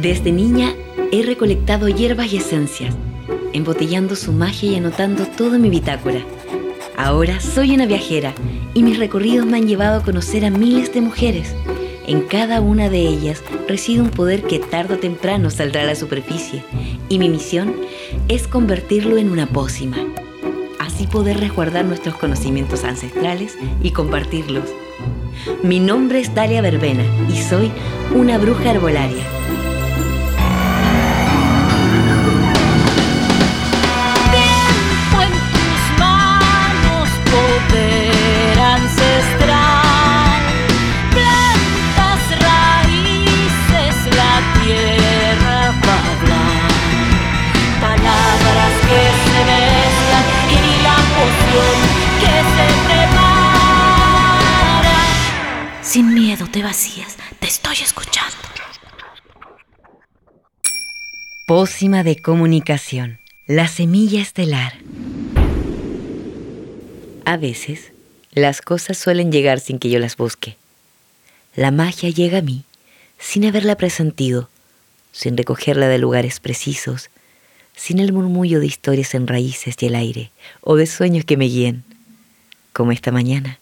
Desde niña he recolectado hierbas y esencias, embotellando su magia y anotando todo mi bitácora. Ahora soy una viajera y mis recorridos me han llevado a conocer a miles de mujeres. En cada una de ellas reside un poder que tarde o temprano saldrá a la superficie y mi misión es convertirlo en una pócima. Así poder resguardar nuestros conocimientos ancestrales y compartirlos. Mi nombre es Dalia Verbena y soy una bruja herbolaria. Escuchando. Pócima de comunicación. La semilla estelar. A veces, las cosas suelen llegar sin que yo las busque. La magia llega a mí sin haberla presentido, sin recogerla de lugares precisos, sin el murmullo de historias en raíces y el aire, o de sueños que me guíen, como esta mañana,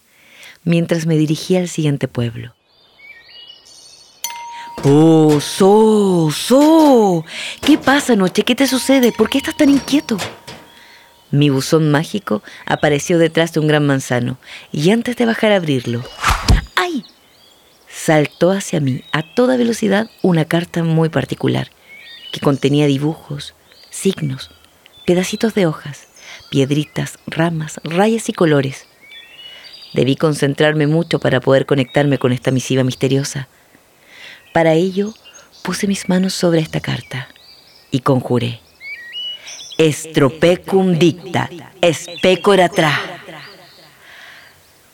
mientras me dirigía al siguiente pueblo. Oh, So, So, ¿qué pasa anoche? ¿Qué te sucede? ¿Por qué estás tan inquieto? Mi buzón mágico apareció detrás de un gran manzano y antes de bajar a abrirlo, ¡ay! Saltó hacia mí a toda velocidad una carta muy particular que contenía dibujos, signos, pedacitos de hojas, piedritas, ramas, rayas y colores. Debí concentrarme mucho para poder conectarme con esta misiva misteriosa. Para ello, puse mis manos sobre esta carta y conjuré. Estropecum dicta, specora tra.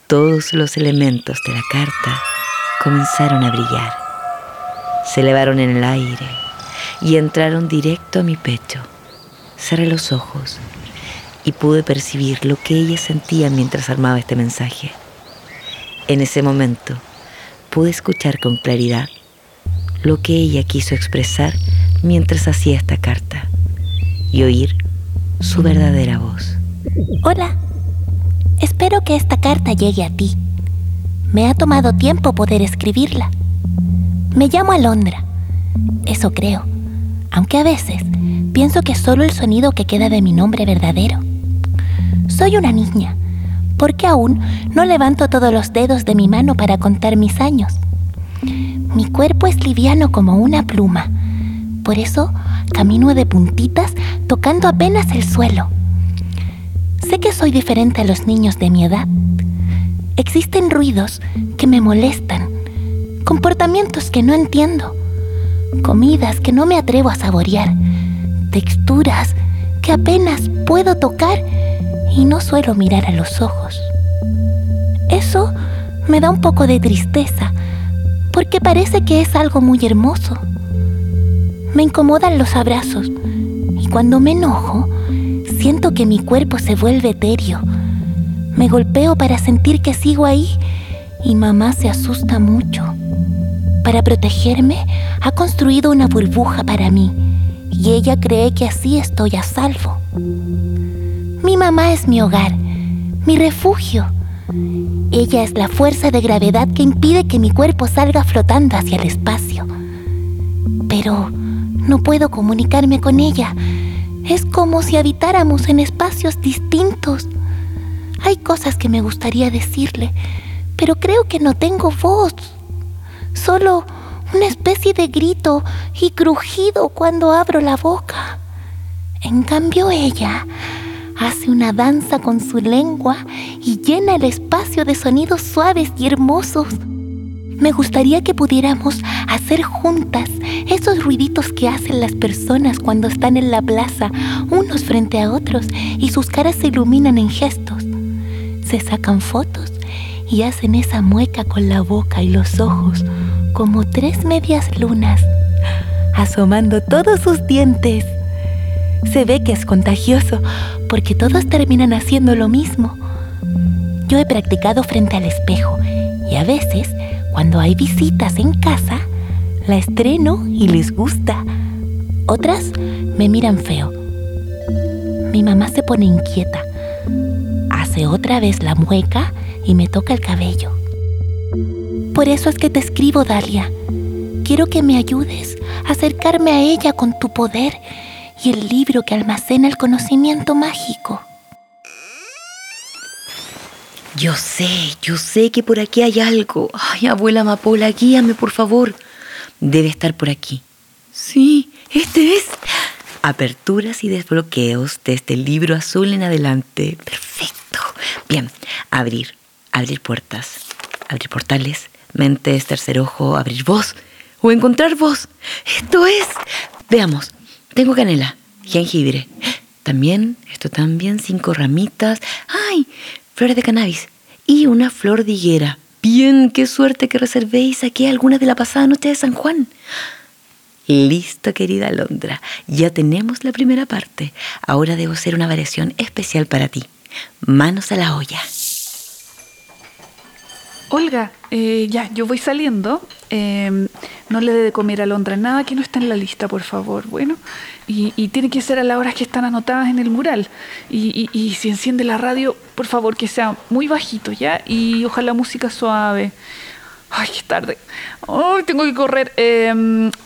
Todos los elementos de la carta comenzaron a brillar. Se elevaron en el aire y entraron directo a mi pecho. Cerré los ojos y pude percibir lo que ella sentía mientras armaba este mensaje. En ese momento pude escuchar con claridad lo que ella quiso expresar mientras hacía esta carta y oír su verdadera voz. Hola, espero que esta carta llegue a ti. Me ha tomado tiempo poder escribirla. Me llamo Alondra, eso creo, aunque a veces pienso que solo el sonido que queda de mi nombre verdadero. Soy una niña, porque aún no levanto todos los dedos de mi mano para contar mis años. Mi cuerpo es liviano como una pluma. Por eso camino de puntitas tocando apenas el suelo. Sé que soy diferente a los niños de mi edad. Existen ruidos que me molestan, comportamientos que no entiendo, comidas que no me atrevo a saborear, texturas que apenas puedo tocar y no suelo mirar a los ojos. Eso me da un poco de tristeza porque parece que es algo muy hermoso. Me incomodan los abrazos y cuando me enojo, siento que mi cuerpo se vuelve etéreo. Me golpeo para sentir que sigo ahí y mamá se asusta mucho. Para protegerme, ha construido una burbuja para mí y ella cree que así estoy a salvo. Mi mamá es mi hogar, mi refugio ella es la fuerza de gravedad que impide que mi cuerpo salga flotando hacia el espacio. Pero no puedo comunicarme con ella. Es como si habitáramos en espacios distintos. Hay cosas que me gustaría decirle, pero creo que no tengo voz. Solo una especie de grito y crujido cuando abro la boca. En cambio ella hace una danza con su lengua y llena el espacio de sonidos suaves y hermosos. Me gustaría que pudiéramos hacer juntas esos ruiditos que hacen las personas cuando están en la plaza, unos frente a otros, y sus caras se iluminan en gestos. Se sacan fotos y hacen esa mueca con la boca y los ojos, como tres medias lunas, asomando todos sus dientes. Se ve que es contagioso, porque todos terminan haciendo lo mismo. Yo he practicado frente al espejo y a veces, cuando hay visitas en casa, La estreno y les gusta. Otras me miran feo. Mi mamá se pone inquieta. Hace otra vez la mueca y me toca el cabello. Por eso es que te escribo, Dalia. Quiero que me ayudes a acercarme a ella con tu poder y el libro que almacena el conocimiento mágico. Yo sé, yo sé que por aquí hay algo. Ay, abuela Amapola, guíame, por favor. Debe estar por aquí. Sí, este es. Aperturas y desbloqueos desde el libro azul en adelante. Perfecto. Bien, abrir, abrir puertas, abrir portales, mentes, tercer ojo, abrir voz o encontrar voz. Esto es. Veamos, tengo canela, jengibre. También, esto también, cinco ramitas. ¡Ay! Flores de cannabis y una flor de higuera. Bien, qué suerte que reservé y saqué algunas de la pasada noche de San Juan. Listo, querida Alondra. Ya tenemos la primera parte. Ahora debo hacer una variación especial para ti. Manos a la olla. Olga, eh, ya, yo voy saliendo. Eh, no le dé de comer a Alondra nada que no está en la lista, por favor. Bueno, y, y tiene que ser a las horas que están anotadas en el mural. Y, y- y si enciende la radio, por favor, que sea muy bajito, ¿ya? Y ojalá música suave. Ay, qué tarde. Ay, tengo que correr. Eh,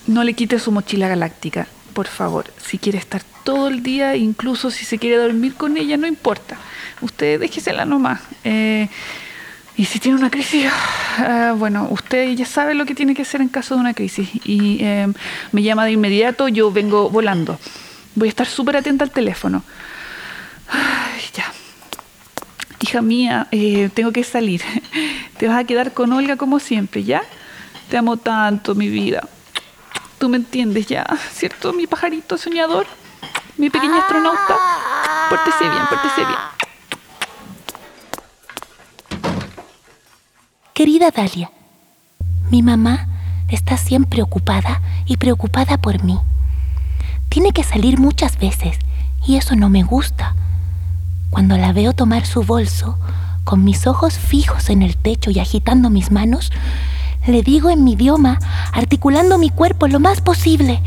no le quite su mochila galáctica, por favor. Si quiere estar todo el día, incluso si se quiere dormir con ella, no importa. Usted déjesela nomás. Eh, y si tiene una crisis, ah, bueno, usted ya sabe lo que tiene que hacer en caso de una crisis. Y eh, me llama de inmediato, yo vengo volando. Voy a estar súper atenta al teléfono. Ay, ya. Hija mía, eh, tengo que salir. Te vas a quedar con Olga como siempre, ¿ya? Te amo tanto, mi vida. Tú me entiendes ya, ¿cierto? Mi pajarito soñador, mi pequeña astronauta. Pórtese bien, pórtese bien. Querida Dalia, mi mamá está siempre ocupada y preocupada por mí. Tiene que salir muchas veces y eso no me gusta. Cuando la veo tomar su bolso, con mis ojos fijos en el techo y agitando mis manos, le digo en mi idioma, articulando mi cuerpo lo más posible,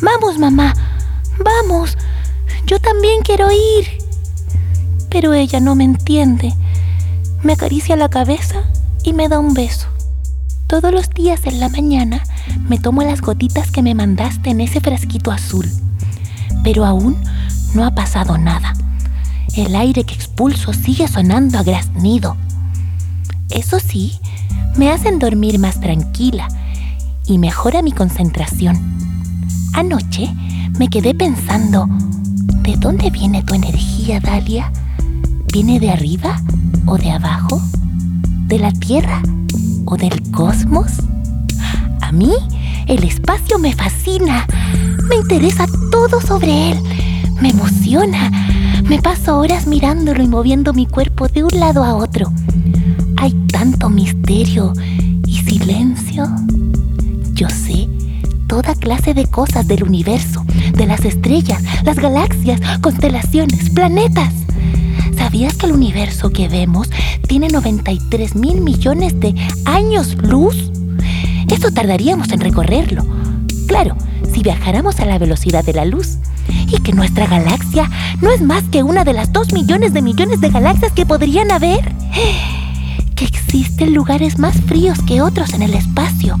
Vamos, mamá, vamos, yo también quiero ir. Pero ella no me entiende. Me acaricia la cabeza y me da un beso. Todos los días en la mañana me tomo las gotitas que me mandaste en ese frasquito azul. Pero aún no ha pasado nada. El aire que expulso sigue sonando a graznido. Eso sí, me hacen dormir más tranquila y mejora mi concentración. Anoche me quedé pensando, ¿de dónde viene tu energía, Dalia? ¿Viene de arriba o de abajo? ¿De la Tierra o del cosmos? A mí el espacio me fascina. Me interesa todo sobre él. Me emociona. Me paso horas mirándolo y moviendo mi cuerpo de un lado a otro. Hay tanto misterio y silencio. Yo sé toda clase de cosas del universo, de las estrellas, las galaxias, constelaciones, planetas. ¿Sabías que el universo que vemos tiene 93 mil millones de años luz? Eso tardaríamos en recorrerlo. Claro, si viajáramos a la velocidad de la luz. Y que nuestra galaxia no es más que una de las dos millones de millones de galaxias que podrían haber. Que existen lugares más fríos que otros en el espacio.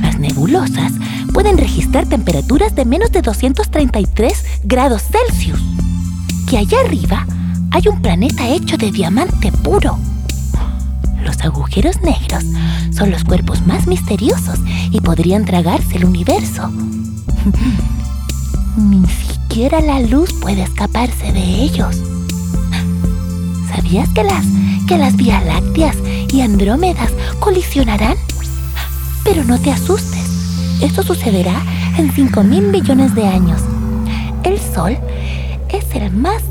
Las nebulosas pueden registrar temperaturas de menos de 233 grados Celsius. Que allá arriba hay un planeta hecho de diamante puro. Los agujeros negros son los cuerpos más misteriosos y podrían tragarse el universo. Ni siquiera la luz puede escaparse de ellos. ¿Sabías que las que las lácteas y Andrómedas colisionarán? Pero no te asustes. Esto sucederá en 5 mil millones de años. El Sol es el más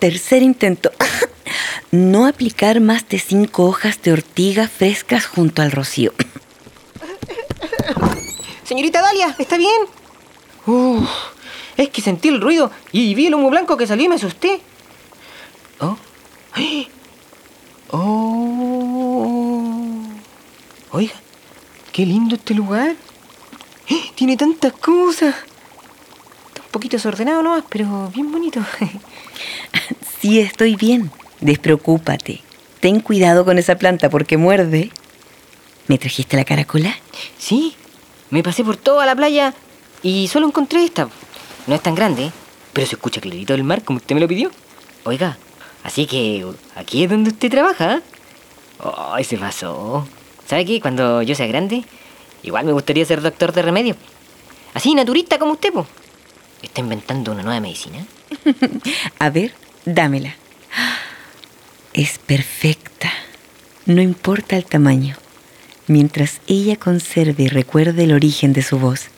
Tercer intento. No aplicar más de cinco hojas de ortiga frescas junto al rocío. Señorita Dalia, ¿está bien? Uf, es que sentí el ruido y vi el humo blanco que salió y me asusté. Oh. Oh. Oiga, qué lindo este lugar. Tiene tantas cosas. Está un poquito desordenado nomás, pero bien bonito. Sí, estoy bien. Despreocúpate. Ten cuidado con esa planta porque muerde. ¿Me trajiste la caracola? Sí, me pasé por toda la playa y solo encontré esta. No es tan grande, pero se escucha clarito el mar como usted me lo pidió. Oiga, así que aquí es donde usted trabaja. Ay, se pasó. ¿Sabe qué? Cuando yo sea grande, igual me gustaría ser doctor de remedio. Así, naturista como usted, po. ¿Está inventando una nueva medicina? A ver, dámela. Es perfecta. No importa el tamaño, mientras ella conserve y recuerde el origen de su voz.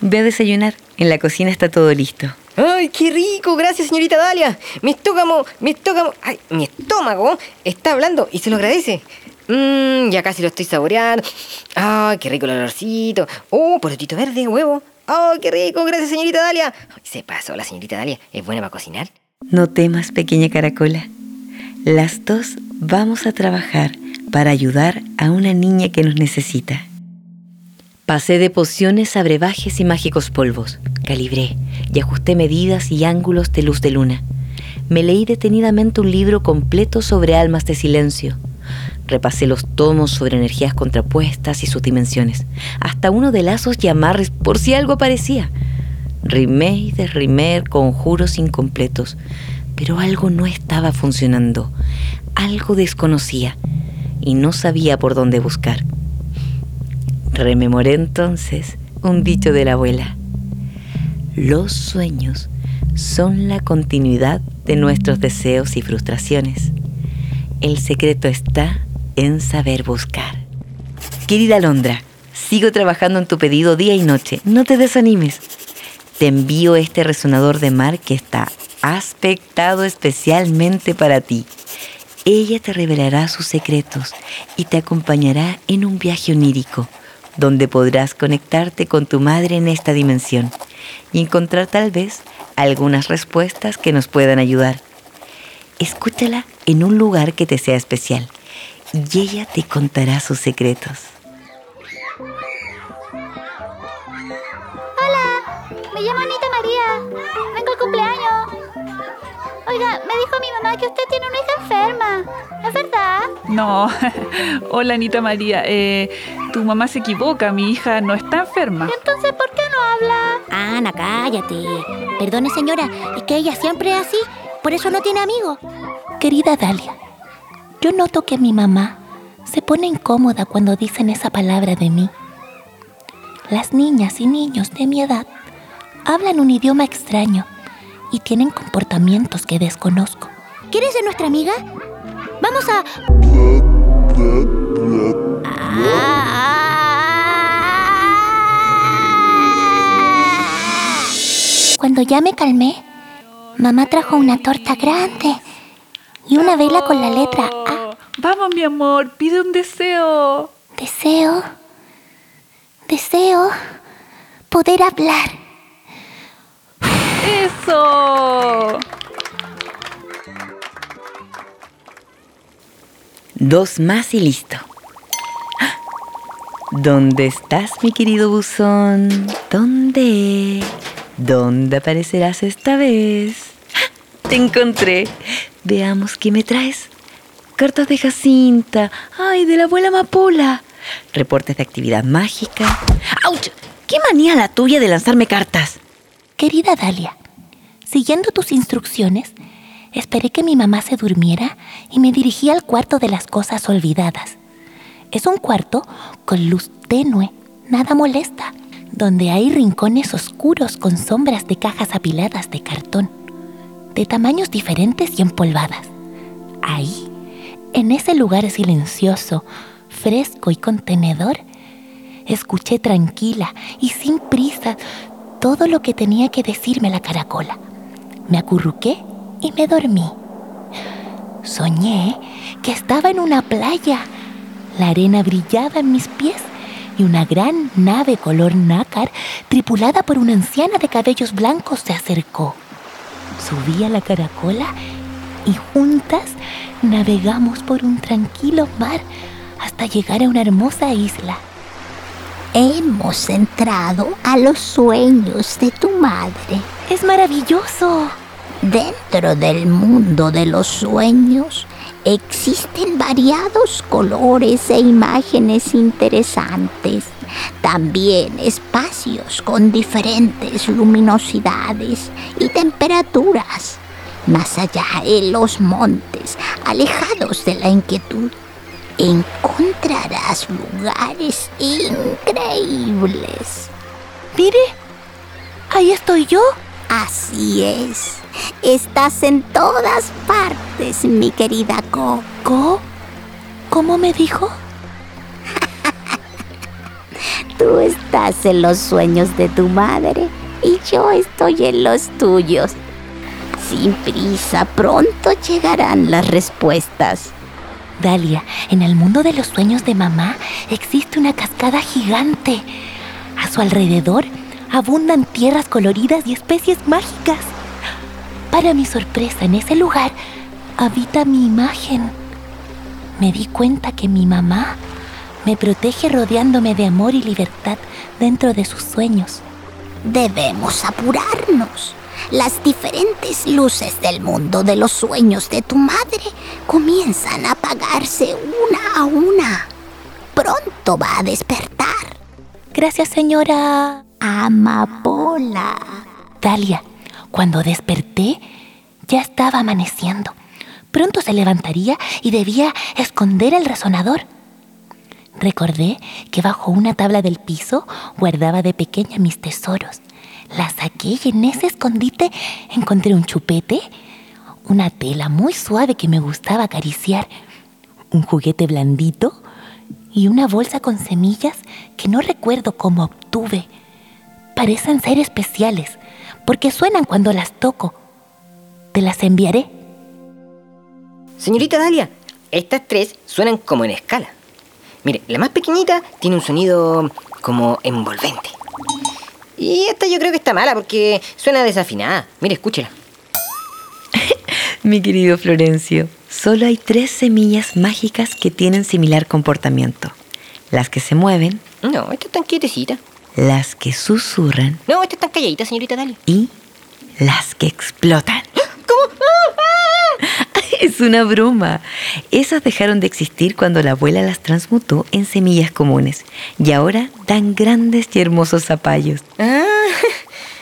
Ve a desayunar. En la cocina está todo listo. ¡Ay, qué rico! Gracias, señorita Dalia. Mi estómago, mi estómago, ay, mi estómago está hablando y se lo agradece. Mmm, ya casi lo estoy saboreando. ¡Ay, qué rico el olorcito! ¡Oh, porotito verde, huevo! ¡Oh, qué rico! Gracias, señorita Dalia. Se pasó la señorita Dalia. ¿Es buena para cocinar? No temas, pequeña caracola. Las dos vamos a trabajar para ayudar a una niña que nos necesita. Pasé de pociones a brebajes y mágicos polvos. Calibré y ajusté medidas y ángulos de luz de luna. Me leí detenidamente un libro completo sobre almas de silencio. Repasé los tomos sobre energías contrapuestas y sus dimensiones, hasta uno de lazos y amarres por si algo aparecía. Rimé y desrimé conjuros incompletos, pero algo no estaba funcionando, algo desconocía y no sabía por dónde buscar. Rememoré entonces un dicho de la abuela. Los sueños son la continuidad de nuestros deseos y frustraciones. El secreto está en saber buscar. Querida Londra, sigo trabajando en tu pedido día y noche. No te desanimes. Te envío este resonador de mar que está aspectado especialmente para ti. Ella te revelará sus secretos y te acompañará en un viaje onírico, donde podrás conectarte con tu madre en esta dimensión y encontrar tal vez algunas respuestas que nos puedan ayudar. Escúchala en un lugar que te sea especial y ella te contará sus secretos. Me llamo Anita María. Vengo al cumpleaños. Oiga, me dijo mi mamá que usted tiene una hija enferma. ¿Es verdad? No. Hola, Anita María. Eh, tu mamá se equivoca. Mi hija no está enferma. Entonces, ¿por qué no habla? Ana, cállate. Perdone, señora, es que ella siempre es así. Por eso no tiene amigos. Querida Dalia, yo noto que mi mamá se pone incómoda cuando dicen esa palabra de mí. Las niñas y niños de mi edad hablan un idioma extraño y tienen comportamientos que desconozco. ¿Quieres ser nuestra amiga? Vamos a... Cuando ya me calmé, mamá trajo una torta grande y una vela con la letra A. Vamos, mi amor, pide un deseo. Deseo, deseo poder hablar. ¡Eso! Dos más y listo. ¿Dónde estás, mi querido buzón? ¿Dónde? ¿Dónde aparecerás esta vez? Te encontré. Veamos qué me traes. Cartas de Jacinta. ¡Ay, de la abuela Amapola! Reportes de actividad mágica. ¡Auch! ¡Qué manía la tuya de lanzarme cartas! Querida Dalia, siguiendo tus instrucciones, esperé que mi mamá se durmiera y me dirigí al cuarto de las cosas olvidadas. Es un cuarto con luz tenue, nada molesta, donde hay rincones oscuros con sombras de cajas apiladas de cartón, de tamaños diferentes y empolvadas. Ahí, en ese lugar silencioso, fresco y contenedor, escuché tranquila y sin prisa todo lo que tenía que decirme la caracola. Me acurruqué y me dormí. Soñé que estaba en una playa. La arena brillaba en mis pies y una gran nave color nácar, tripulada por una anciana de cabellos blancos, se acercó. Subí a la caracola y juntas navegamos por un tranquilo mar hasta llegar a una hermosa isla. Hemos entrado a los sueños de tu madre. Es maravilloso. Dentro del mundo de los sueños existen variados colores e imágenes interesantes. También espacios con diferentes luminosidades y temperaturas. Más allá en los montes, alejados de la inquietud, encontrarás lugares increíbles. Mire, ahí estoy yo. Así es. Estás en todas partes, mi querida Coco. ¿Cómo me dijo? Tú estás en los sueños de tu madre y yo estoy en los tuyos. Sin prisa, pronto llegarán las respuestas. Dalia, en el mundo de los sueños de mamá existe una cascada gigante. A su alrededor abundan tierras coloridas y especies mágicas. Para mi sorpresa, en ese lugar habita mi imagen. Me di cuenta que mi mamá me protege rodeándome de amor y libertad dentro de sus sueños. Debemos apurarnos. Las diferentes luces del mundo de los sueños de tu madre comienzan a apagarse una a una. Pronto va a despertar. Gracias, señora. Amapola. Dalia, cuando desperté, ya estaba amaneciendo. Pronto se levantaría y debía esconder el resonador. Recordé que bajo una tabla del piso guardaba de pequeña mis tesoros. La saqué y en ese escondite encontré un chupete, una tela muy suave que me gustaba acariciar, un juguete blandito y una bolsa con semillas que no recuerdo cómo obtuve. Parecen ser especiales porque suenan cuando las toco. Te las enviaré. Señorita Dalia, estas tres suenan como en escala. Mire, la más pequeñita tiene un sonido como envolvente. Y esta yo creo que está mala porque suena desafinada. Mire, escúchela. Mi querido Florencio, solo hay tres semillas mágicas que tienen similar comportamiento. Las que se mueven, No, esta está quietecita. las que susurran No, esta está calladita, señorita Dalia. y las que explotan. ¿Cómo? Es una broma. Esas dejaron de existir cuando la abuela las transmutó en semillas comunes y ahora dan grandes y hermosos zapallos. Ah,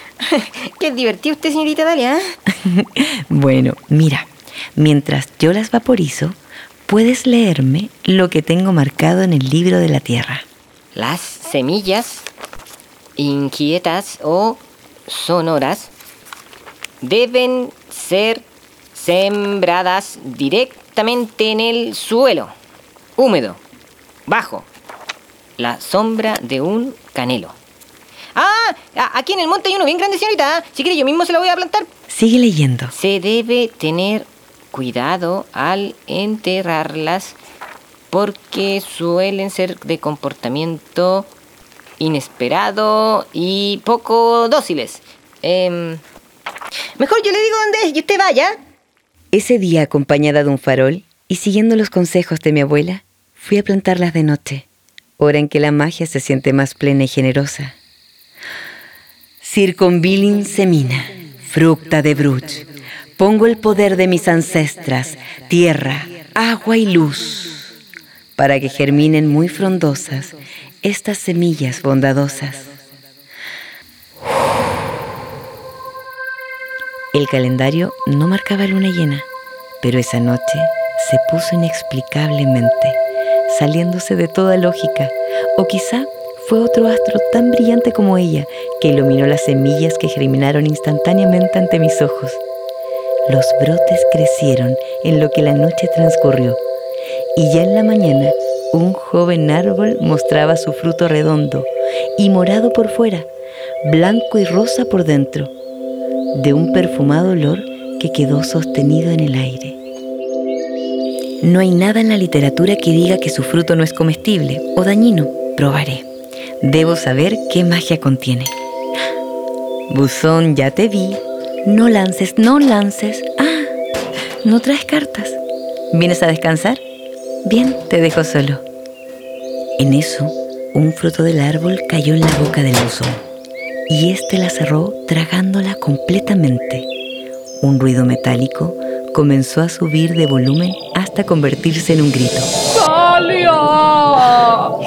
qué divertido usted, señorita Dalia. ¿eh? Bueno, mira, mientras yo las vaporizo, puedes leerme lo que tengo marcado en el libro de la tierra. Las semillas inquietas o sonoras deben ser sembradas directamente en el suelo, húmedo, bajo la sombra de un canelo. Ah, aquí en el monte hay uno bien grande, señorita. ¿eh? Si quiere, yo mismo se lo voy a plantar. Sigue leyendo. Se debe tener cuidado al enterrarlas porque suelen ser de comportamiento inesperado y poco dóciles. Em, mejor yo le digo dónde es y usted vaya. Ese día, acompañada de un farol y siguiendo los consejos de mi abuela, fui a plantarlas de noche, hora en que la magia se siente más plena y generosa. Circunvilin semina, fructa de bruch. Pongo el poder de mis ancestras, tierra, agua y luz, para que germinen muy frondosas estas semillas bondadosas. El calendario no marcaba luna llena, pero esa noche se puso inexplicablemente, saliéndose de toda lógica, o quizá fue otro astro tan brillante como ella que iluminó las semillas que germinaron instantáneamente ante mis ojos. Los brotes crecieron en lo que la noche transcurrió, y ya en la mañana un joven árbol mostraba su fruto redondo y morado por fuera, blanco y rosa por dentro de un perfumado olor que quedó sostenido en el aire. No hay nada en la literatura que diga que su fruto no es comestible o dañino. Probaré. Debo saber qué magia contiene. Buzón, ya te vi. No lances, no lances. Ah, ¿No traes cartas? ¿Vienes a descansar? Bien, te dejo solo. En eso, un fruto del árbol cayó en la boca del buzón y éste la cerró tragándola completamente. Un ruido metálico comenzó a subir de volumen hasta convertirse en un grito. ¡Talia!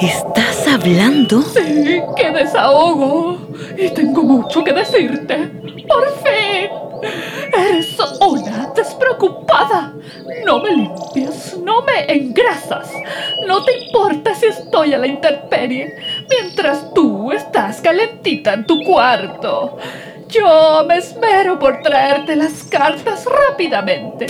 ¿Estás hablando? Sí, qué desahogo. Y tengo mucho que decirte. Por fin. Eres una despreocupada. No me limpias, no me engrasas. No te importa si estoy a la intemperie, mientras tú estás calentita en tu cuarto. Yo me espero por traerte las cartas rápidamente.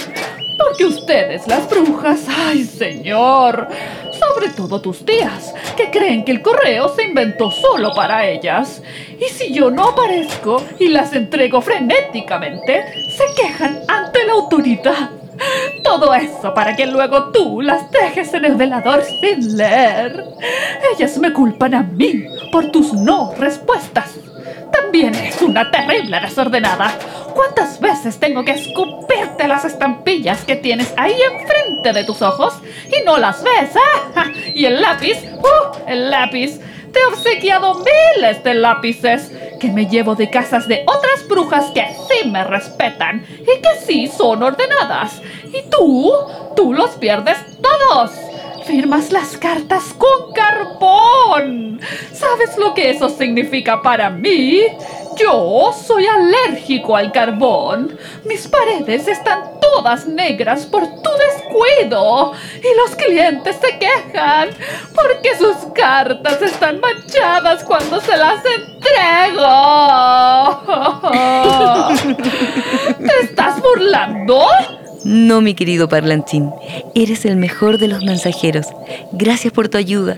Porque ustedes, las brujas, ay señor, sobre todo tus tías, que creen que el correo se inventó solo para ellas. Y si yo no aparezco y las entrego frenéticamente, se quejan ante la autoridad. Todo eso para que luego tú las dejes en el velador sin leer. Ellas me culpan a mí por tus no respuestas. También es una terrible desordenada. ¿Cuántas veces tengo que escupirte las estampillas que tienes ahí enfrente de tus ojos y no las ves? ah? ¿Y el lápiz? ¡Uh! El lápiz. Te he obsequiado miles de lápices que me llevo de casas de otras brujas que sí me respetan y que sí son ordenadas. Y tú, tú los pierdes todos. Firmas las cartas con carbón. ¿Sabes lo que eso significa para mí? Yo soy alérgico al carbón. Mis paredes están todas negras por tu descuido. Y los clientes se quejan porque sus cartas están manchadas cuando se las entrego. ¿Te estás burlando? No, mi querido parlanchín, eres el mejor de los mensajeros. Gracias por tu ayuda.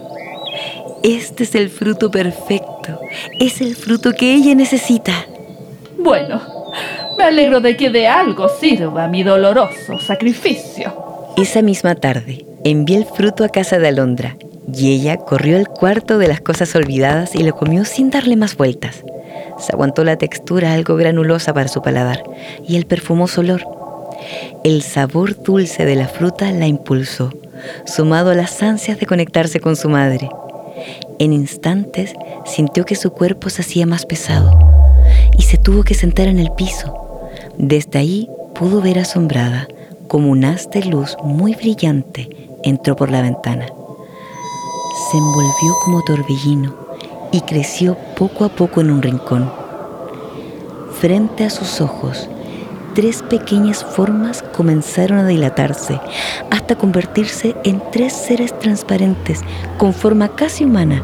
Este es el fruto perfecto. Es el fruto que ella necesita. Bueno, me alegro de que de algo sirva mi doloroso sacrificio. Esa misma tarde, envié el fruto a casa de Alondra y ella corrió al cuarto de las cosas olvidadas y lo comió sin darle más vueltas. Se aguantó la textura algo granulosa para su paladar y el perfumoso olor. El sabor dulce de la fruta la impulsó, sumado a las ansias de conectarse con su madre. En instantes sintió que su cuerpo se hacía más pesado y se tuvo que sentar en el piso. Desde ahí pudo ver asombrada como un haz de luz muy brillante entró por la ventana. Se envolvió como torbellino y creció poco a poco en un rincón. Frente a sus ojos, tres pequeñas formas comenzaron a dilatarse hasta convertirse en tres seres transparentes con forma casi humana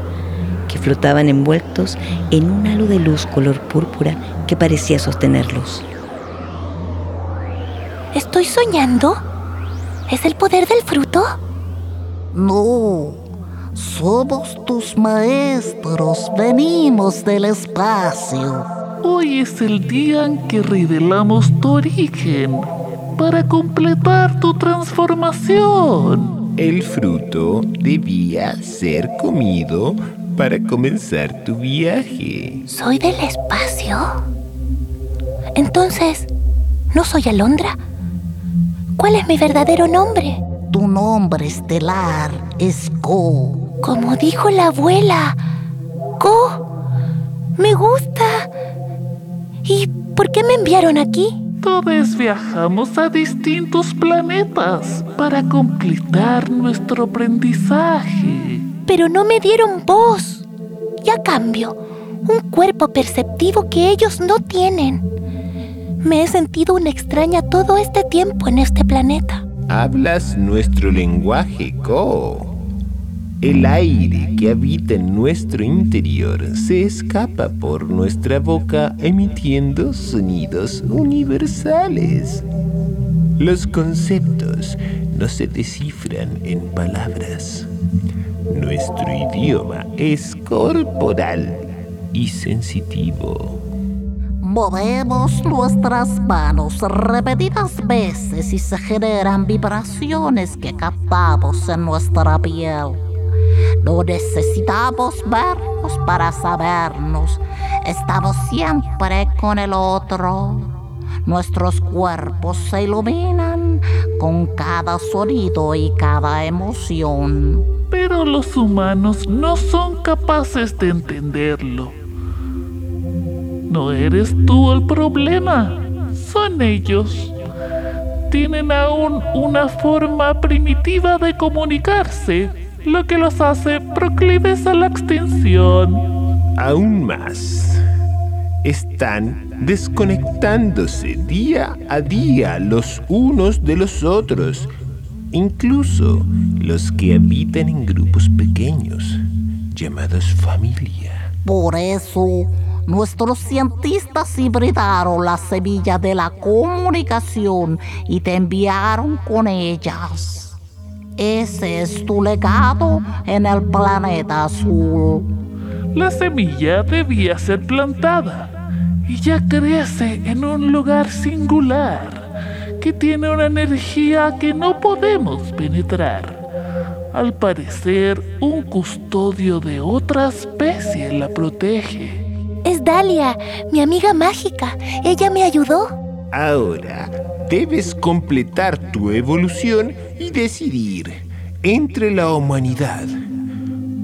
que flotaban envueltos en un halo de luz color púrpura que parecía sostenerlos. ¿Estoy soñando? ¿Es el poder del fruto? No, somos tus maestros, venimos del espacio. Hoy es el día en que revelamos tu origen para completar tu transformación. El fruto debía ser comido para comenzar tu viaje. ¿Soy del espacio? Entonces, ¿no soy Alondra? ¿Cuál es mi verdadero nombre? Tu nombre estelar es Go. Como dijo la abuela. Go. Me gusta. ¿Y por qué me enviaron aquí? Todos viajamos a distintos planetas para completar nuestro aprendizaje. Pero no me dieron voz. Y a cambio, un cuerpo perceptivo que ellos no tienen. Me he sentido una extraña todo este tiempo en este planeta. Hablas nuestro lenguaje, Ko. El aire que habita en nuestro interior se escapa por nuestra boca emitiendo sonidos universales. Los conceptos no se descifran en palabras. Nuestro idioma es corporal y sensitivo. Movemos nuestras manos repetidas veces y se generan vibraciones que captamos en nuestra piel. No necesitamos vernos para sabernos. Estamos siempre con el otro. Nuestros cuerpos se iluminan con cada sonido y cada emoción. Pero los humanos no son capaces de entenderlo. No eres tú el problema, son ellos. Tienen aún una forma primitiva de comunicarse, lo que los hace proclives a la extinción. Aún más, están desconectándose día a día los unos de los otros, incluso los que habitan en grupos pequeños, llamados familia. Por eso, nuestros cientistas hibridaron la semilla de la comunicación y te enviaron con ellas. Ese es tu legado en el planeta azul. La semilla debía ser plantada y ya crece en un lugar singular que tiene una energía que no podemos penetrar. Al parecer, un custodio de otra especie la protege. Es Dalia, mi amiga mágica. Ella me ayudó. Ahora, debes completar tu evolución y decidir entre la humanidad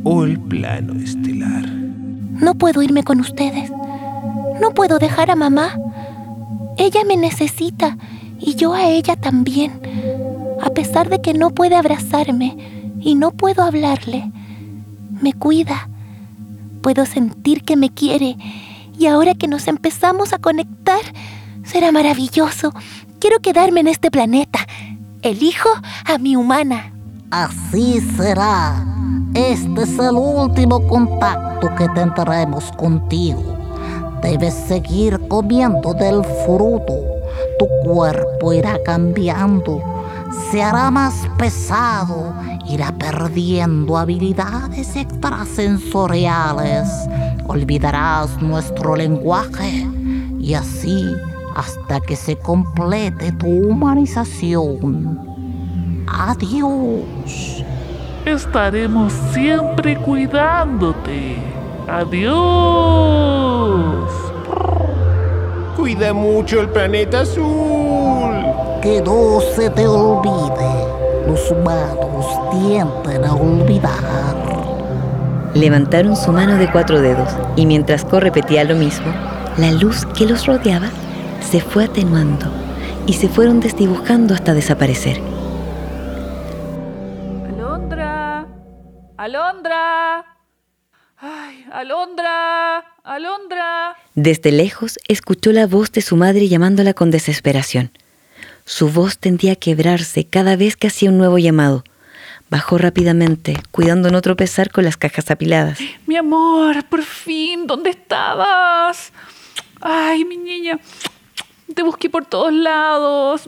o el plano estelar. No puedo irme con ustedes. No puedo dejar a mamá. Ella me necesita y yo a ella también. A pesar de que no puede abrazarme y no puedo hablarle, me cuida. Puedo sentir que me quiere y ahora que nos empezamos a conectar, será maravilloso. Quiero quedarme en este planeta. Elijo a mi humana. Así será. Este es el último contacto que tendremos contigo. Debes seguir comiendo del fruto. Tu cuerpo irá cambiando. Se hará más pesado. Irá perdiendo habilidades extrasensoriales. Olvidarás nuestro lenguaje. Y así hasta que se complete tu humanización. Adiós. Estaremos siempre cuidándote. Adiós. Cuida mucho el planeta azul. Que no se te olvide. Los humanos tienden a olvidar. Levantaron su mano de cuatro dedos y mientras Co repetía lo mismo, la luz que los rodeaba se fue atenuando y se fueron desdibujando hasta desaparecer. Alondra, Alondra. Ay, Alondra, Alondra. Desde lejos escuchó la voz de su madre llamándola con desesperación. Su voz tendía a quebrarse cada vez que hacía un nuevo llamado. Bajó rápidamente, cuidando no tropezar con las cajas apiladas. Mi amor, por fin, ¿dónde estabas? Ay, mi niña, te busqué por todos lados.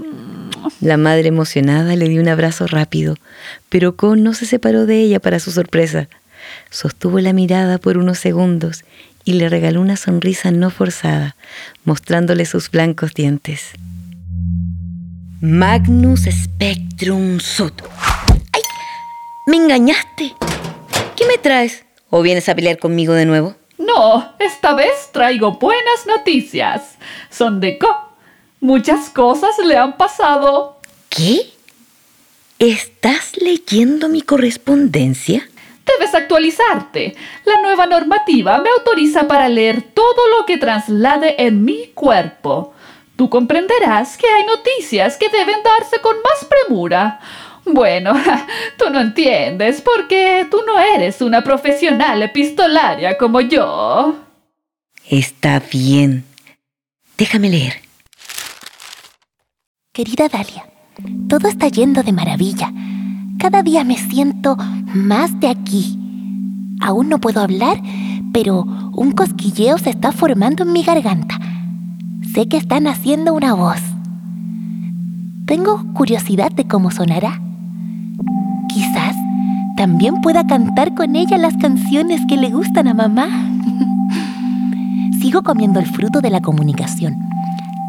La madre emocionada le dio un abrazo rápido, pero Con no se separó de ella para su sorpresa. Sostuvo la mirada por unos segundos y le regaló una sonrisa no forzada, mostrándole sus blancos dientes. Magnus Spectrum Sud. ¡Ay! ¡Me engañaste! ¿Qué me traes? ¿O vienes a pelear conmigo de nuevo? No, esta vez traigo buenas noticias. Son de Co. Muchas cosas le han pasado. ¿Qué? ¿Estás leyendo mi correspondencia? Debes actualizarte. La nueva normativa me autoriza para leer todo lo que traslade en mi cuerpo. Tú comprenderás que hay noticias que deben darse con más premura. Bueno, tú no entiendes porque tú no eres una profesional epistolaria como yo. Está bien. Déjame leer. Querida Dalia, todo está yendo de maravilla. Cada día me siento más de aquí. Aún no puedo hablar, pero un cosquilleo se está formando en mi garganta. Sé que están haciendo una voz. Tengo curiosidad de cómo sonará. Quizás también pueda cantar con ella las canciones que le gustan a mamá. Sigo comiendo el fruto de la comunicación.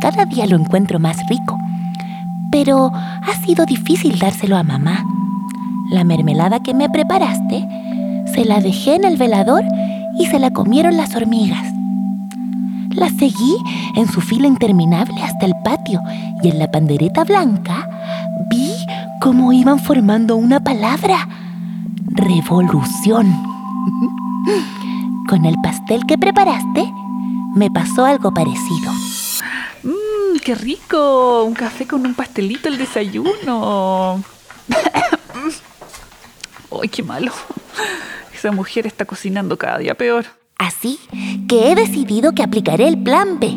Cada día lo encuentro más rico. Pero ha sido difícil dárselo a mamá. La mermelada que me preparaste, se la dejé en el velador y se la comieron las hormigas. La seguí en su fila interminable hasta el patio y en la pandereta blanca vi cómo iban formando una palabra. Revolución. Con el pastel que preparaste, me pasó algo parecido. Qué rico. Un café con un pastelito al desayuno. Ay, qué malo. Esa mujer está cocinando cada día peor. Así que he decidido que aplicaré el plan B,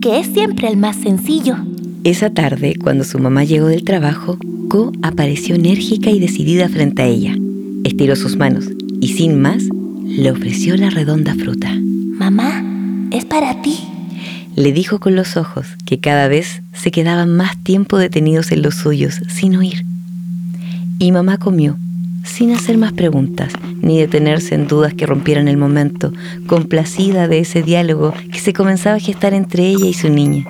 que es siempre el más sencillo. Esa tarde, cuando su mamá llegó del trabajo, Ko apareció enérgica y decidida frente a ella. Estiró sus manos y sin más, le ofreció la redonda fruta. Mamá, es para ti. Le dijo con los ojos que cada vez se quedaban más tiempo detenidos en los suyos sin oír. Y mamá comió, sin hacer más preguntas, ni detenerse en dudas que rompieran el momento, complacida de ese diálogo que se comenzaba a gestar entre ella y su niña.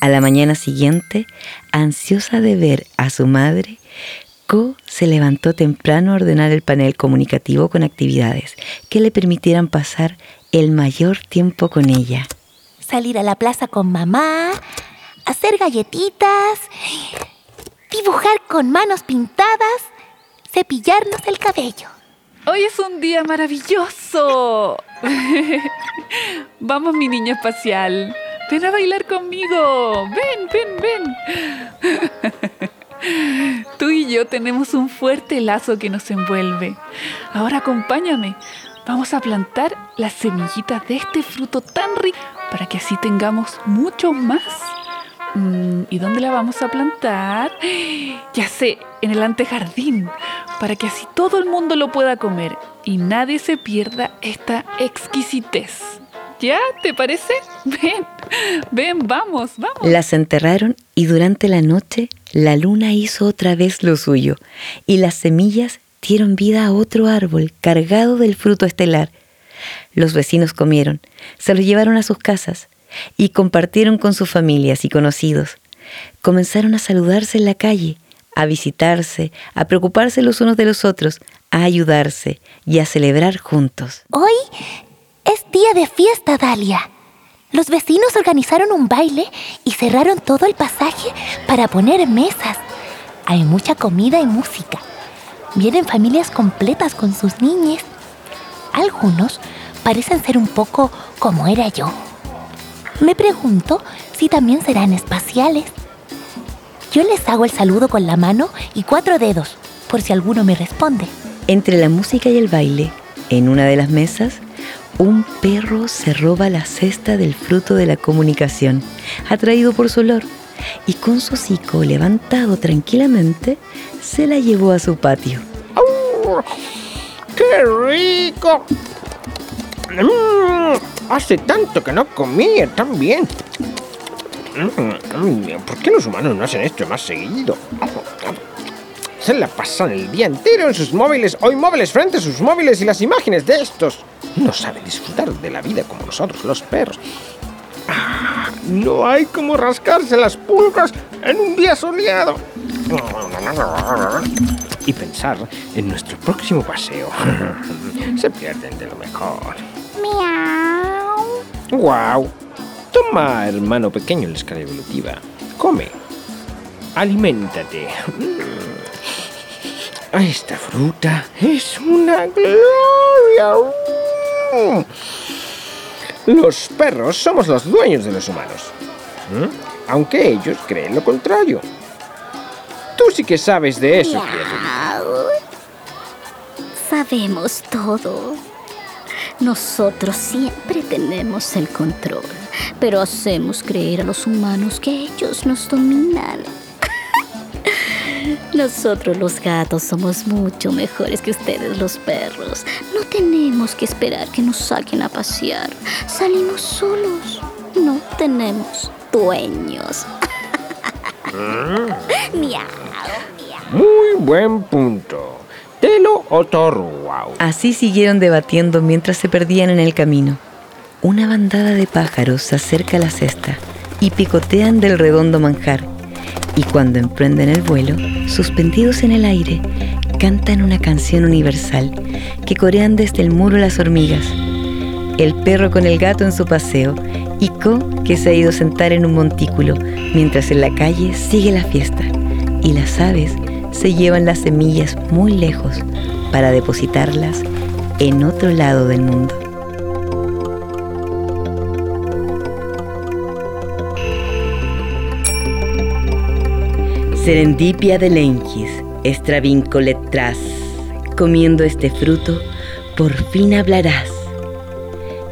A la mañana siguiente, ansiosa de ver a su madre, Ko se levantó temprano a ordenar el panel comunicativo con actividades que le permitieran pasar el mayor tiempo con ella. Salir a la plaza con mamá, hacer galletitas, dibujar con manos pintadas, cepillarnos el cabello. Hoy es un día maravilloso. Vamos, mi niña espacial. Ven a bailar conmigo. Ven, ven, ven. Tú y yo tenemos un fuerte lazo que nos envuelve. Ahora acompáñame. Vamos a plantar las semillitas de este fruto tan rico para que así tengamos mucho más. Mm, ¿Y dónde la vamos a plantar? Ya sé, en el antejardín, para que así todo el mundo lo pueda comer y nadie se pierda esta exquisitez. ¿Ya? ¿Te parece? Ven, ven, vamos, vamos. Las enterraron y durante la noche la luna hizo otra vez lo suyo y las semillas dieron vida a otro árbol cargado del fruto estelar. Los vecinos comieron, se lo llevaron a sus casas y compartieron con sus familias y conocidos. Comenzaron a saludarse en la calle, a visitarse, a preocuparse los unos de los otros, a ayudarse y a celebrar juntos. Hoy es día de fiesta, Dalia. Los vecinos organizaron un baile y cerraron todo el pasaje para poner mesas. Hay mucha comida y música. Vienen familias completas con sus niñas. Algunos parecen ser un poco como era yo. Me pregunto si también serán espaciales. Yo les hago el saludo con la mano y cuatro dedos, por si alguno me responde. Entre la música y el baile, en una de las mesas, un perro se roba la cesta del fruto de la comunicación, atraído por su olor, y con su hocico levantado tranquilamente, se la llevó a su patio. ¡Qué rico! Mm, hace tanto que no comía tan bien. Mm, ¿Por qué los humanos no hacen esto más seguido? Se la pasan el día entero en sus móviles o inmóviles frente a sus móviles y las imágenes de estos. No saben disfrutar de la vida como nosotros, los perros. No hay como rascarse las pulgas en un día soleado. Y pensar en nuestro próximo paseo. Se pierden de lo mejor. Miau. ¡Guau! Toma, hermano pequeño, en la escala evolutiva. Come. Aliméntate. Mm. Esta fruta es una gloria. Los perros somos los dueños de los humanos. ¿Mm? Aunque ellos creen lo contrario. Tú sí que sabes de eso. Sabemos todo. Nosotros siempre tenemos el control, pero hacemos creer a los humanos que ellos nos dominan. Nosotros los gatos somos mucho mejores que ustedes los perros. No tenemos que esperar que nos saquen a pasear. Salimos solos. No tenemos dueños. miau, miau. Muy buen punto. Te lo otorgo. Así siguieron debatiendo mientras se perdían en el camino. Una bandada de pájaros se acerca a la cesta y picotean del redondo manjar. Y cuando emprenden el vuelo, suspendidos en el aire, cantan una canción universal que corean desde el muro las hormigas. el perro con el gato en su paseo y Co que se ha ido a sentar en un montículo mientras en la calle sigue la fiesta y las aves se llevan las semillas muy lejos para depositarlas en otro lado del mundo. Serendipia de Lengis, letras, comiendo este fruto, por fin hablarás.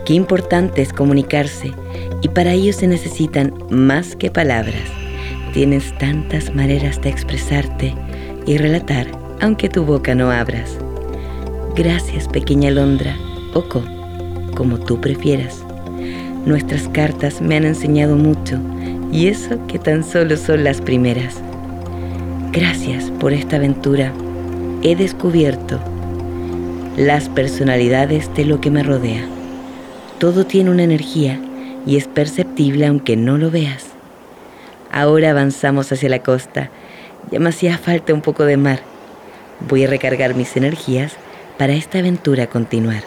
Qué importante es comunicarse y para ello se necesitan más que palabras. Tienes tantas maneras de expresarte y relatar aunque tu boca no abras. Gracias pequeña Londra, Oco, como tú prefieras. Nuestras cartas me han enseñado mucho y eso que tan solo son las primeras. Gracias por esta aventura. He descubierto las personalidades de lo que me rodea. Todo tiene una energía y es perceptible aunque no lo veas. Ahora avanzamos hacia la costa. Ya me hacía falta un poco de mar. Voy a recargar mis energías para esta aventura continuar.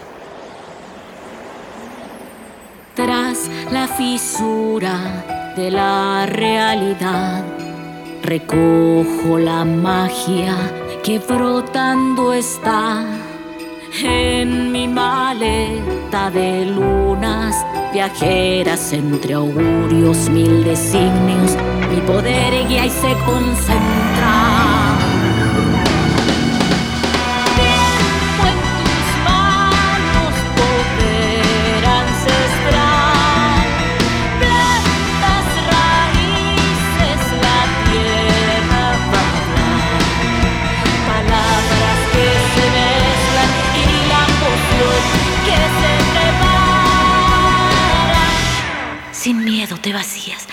Tras la fisura de la realidad Recojo la magia que brotando está en mi maleta de lunas, viajeras entre augurios, mil designios. Mi poder guía y se concentra No te vacías,